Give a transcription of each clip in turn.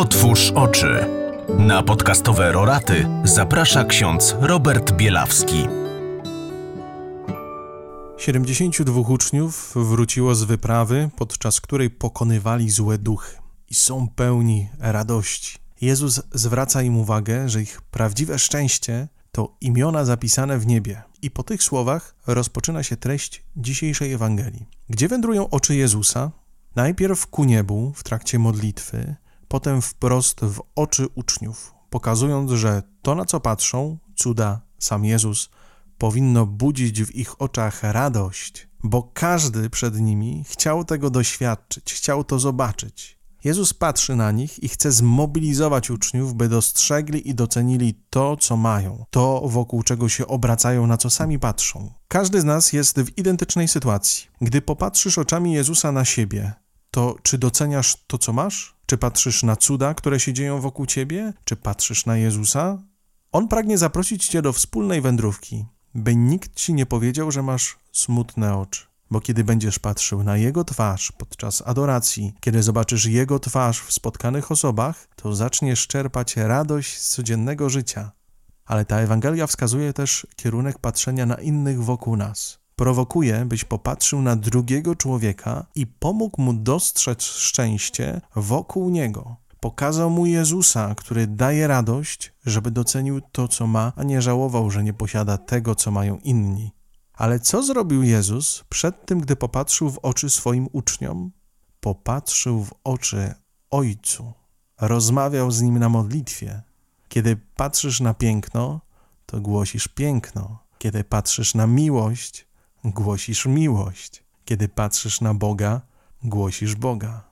Otwórz oczy. Na podcastowe roraty zaprasza ksiądz Robert Bielawski. 72 uczniów wróciło z wyprawy, podczas której pokonywali złe duchy i są pełni radości. Jezus zwraca im uwagę, że ich prawdziwe szczęście to imiona zapisane w niebie. I po tych słowach rozpoczyna się treść dzisiejszej Ewangelii. Gdzie wędrują oczy Jezusa? Najpierw ku niebu w trakcie modlitwy, potem wprost w oczy uczniów, pokazując, że to, na co patrzą, cuda, sam Jezus, powinno budzić w ich oczach radość, bo każdy przed nimi chciał tego doświadczyć, chciał to zobaczyć. Jezus patrzy na nich i chce zmobilizować uczniów, by dostrzegli i docenili to, co mają, to wokół czego się obracają, na co sami patrzą. Każdy z nas jest w identycznej sytuacji. Gdy popatrzysz oczami Jezusa na siebie, to czy doceniasz to, co masz? Czy patrzysz na cuda, które się dzieją wokół ciebie? Czy patrzysz na Jezusa? On pragnie zaprosić cię do wspólnej wędrówki, by nikt ci nie powiedział, że masz smutne oczy. Bo kiedy będziesz patrzył na Jego twarz podczas adoracji, kiedy zobaczysz Jego twarz w spotkanych osobach, to zaczniesz czerpać radość z codziennego życia. Ale ta Ewangelia wskazuje też kierunek patrzenia na innych wokół nas. Prowokuje, byś popatrzył na drugiego człowieka i pomógł mu dostrzec szczęście wokół niego. Pokazał mu Jezusa, który daje radość, żeby docenił to, co ma, a nie żałował, że nie posiada tego, co mają inni. Ale co zrobił Jezus przed tym, gdy popatrzył w oczy swoim uczniom? Popatrzył w oczy Ojcu. Rozmawiał z nim na modlitwie. Kiedy patrzysz na piękno, to głosisz piękno. Kiedy patrzysz na miłość, głosisz miłość. Kiedy patrzysz na Boga, głosisz Boga.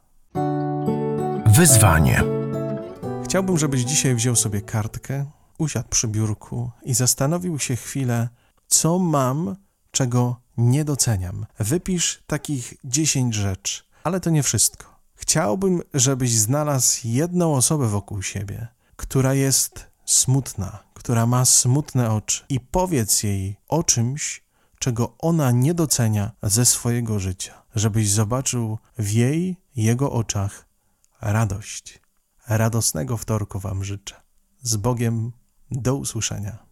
Wyzwanie. Chciałbym, żebyś dzisiaj wziął sobie kartkę, usiadł przy biurku i zastanowił się chwilę, co mam, czego nie doceniam. Wypisz takich 10 rzeczy, ale to nie wszystko. Chciałbym, żebyś znalazł jedną osobę wokół siebie, która jest smutna, która ma smutne oczy i powiedz jej o czymś, czego ona nie docenia ze swojego życia, żebyś zobaczył w jej, jego oczach radość. Radosnego wtorku Wam życzę. Z Bogiem do usłyszenia.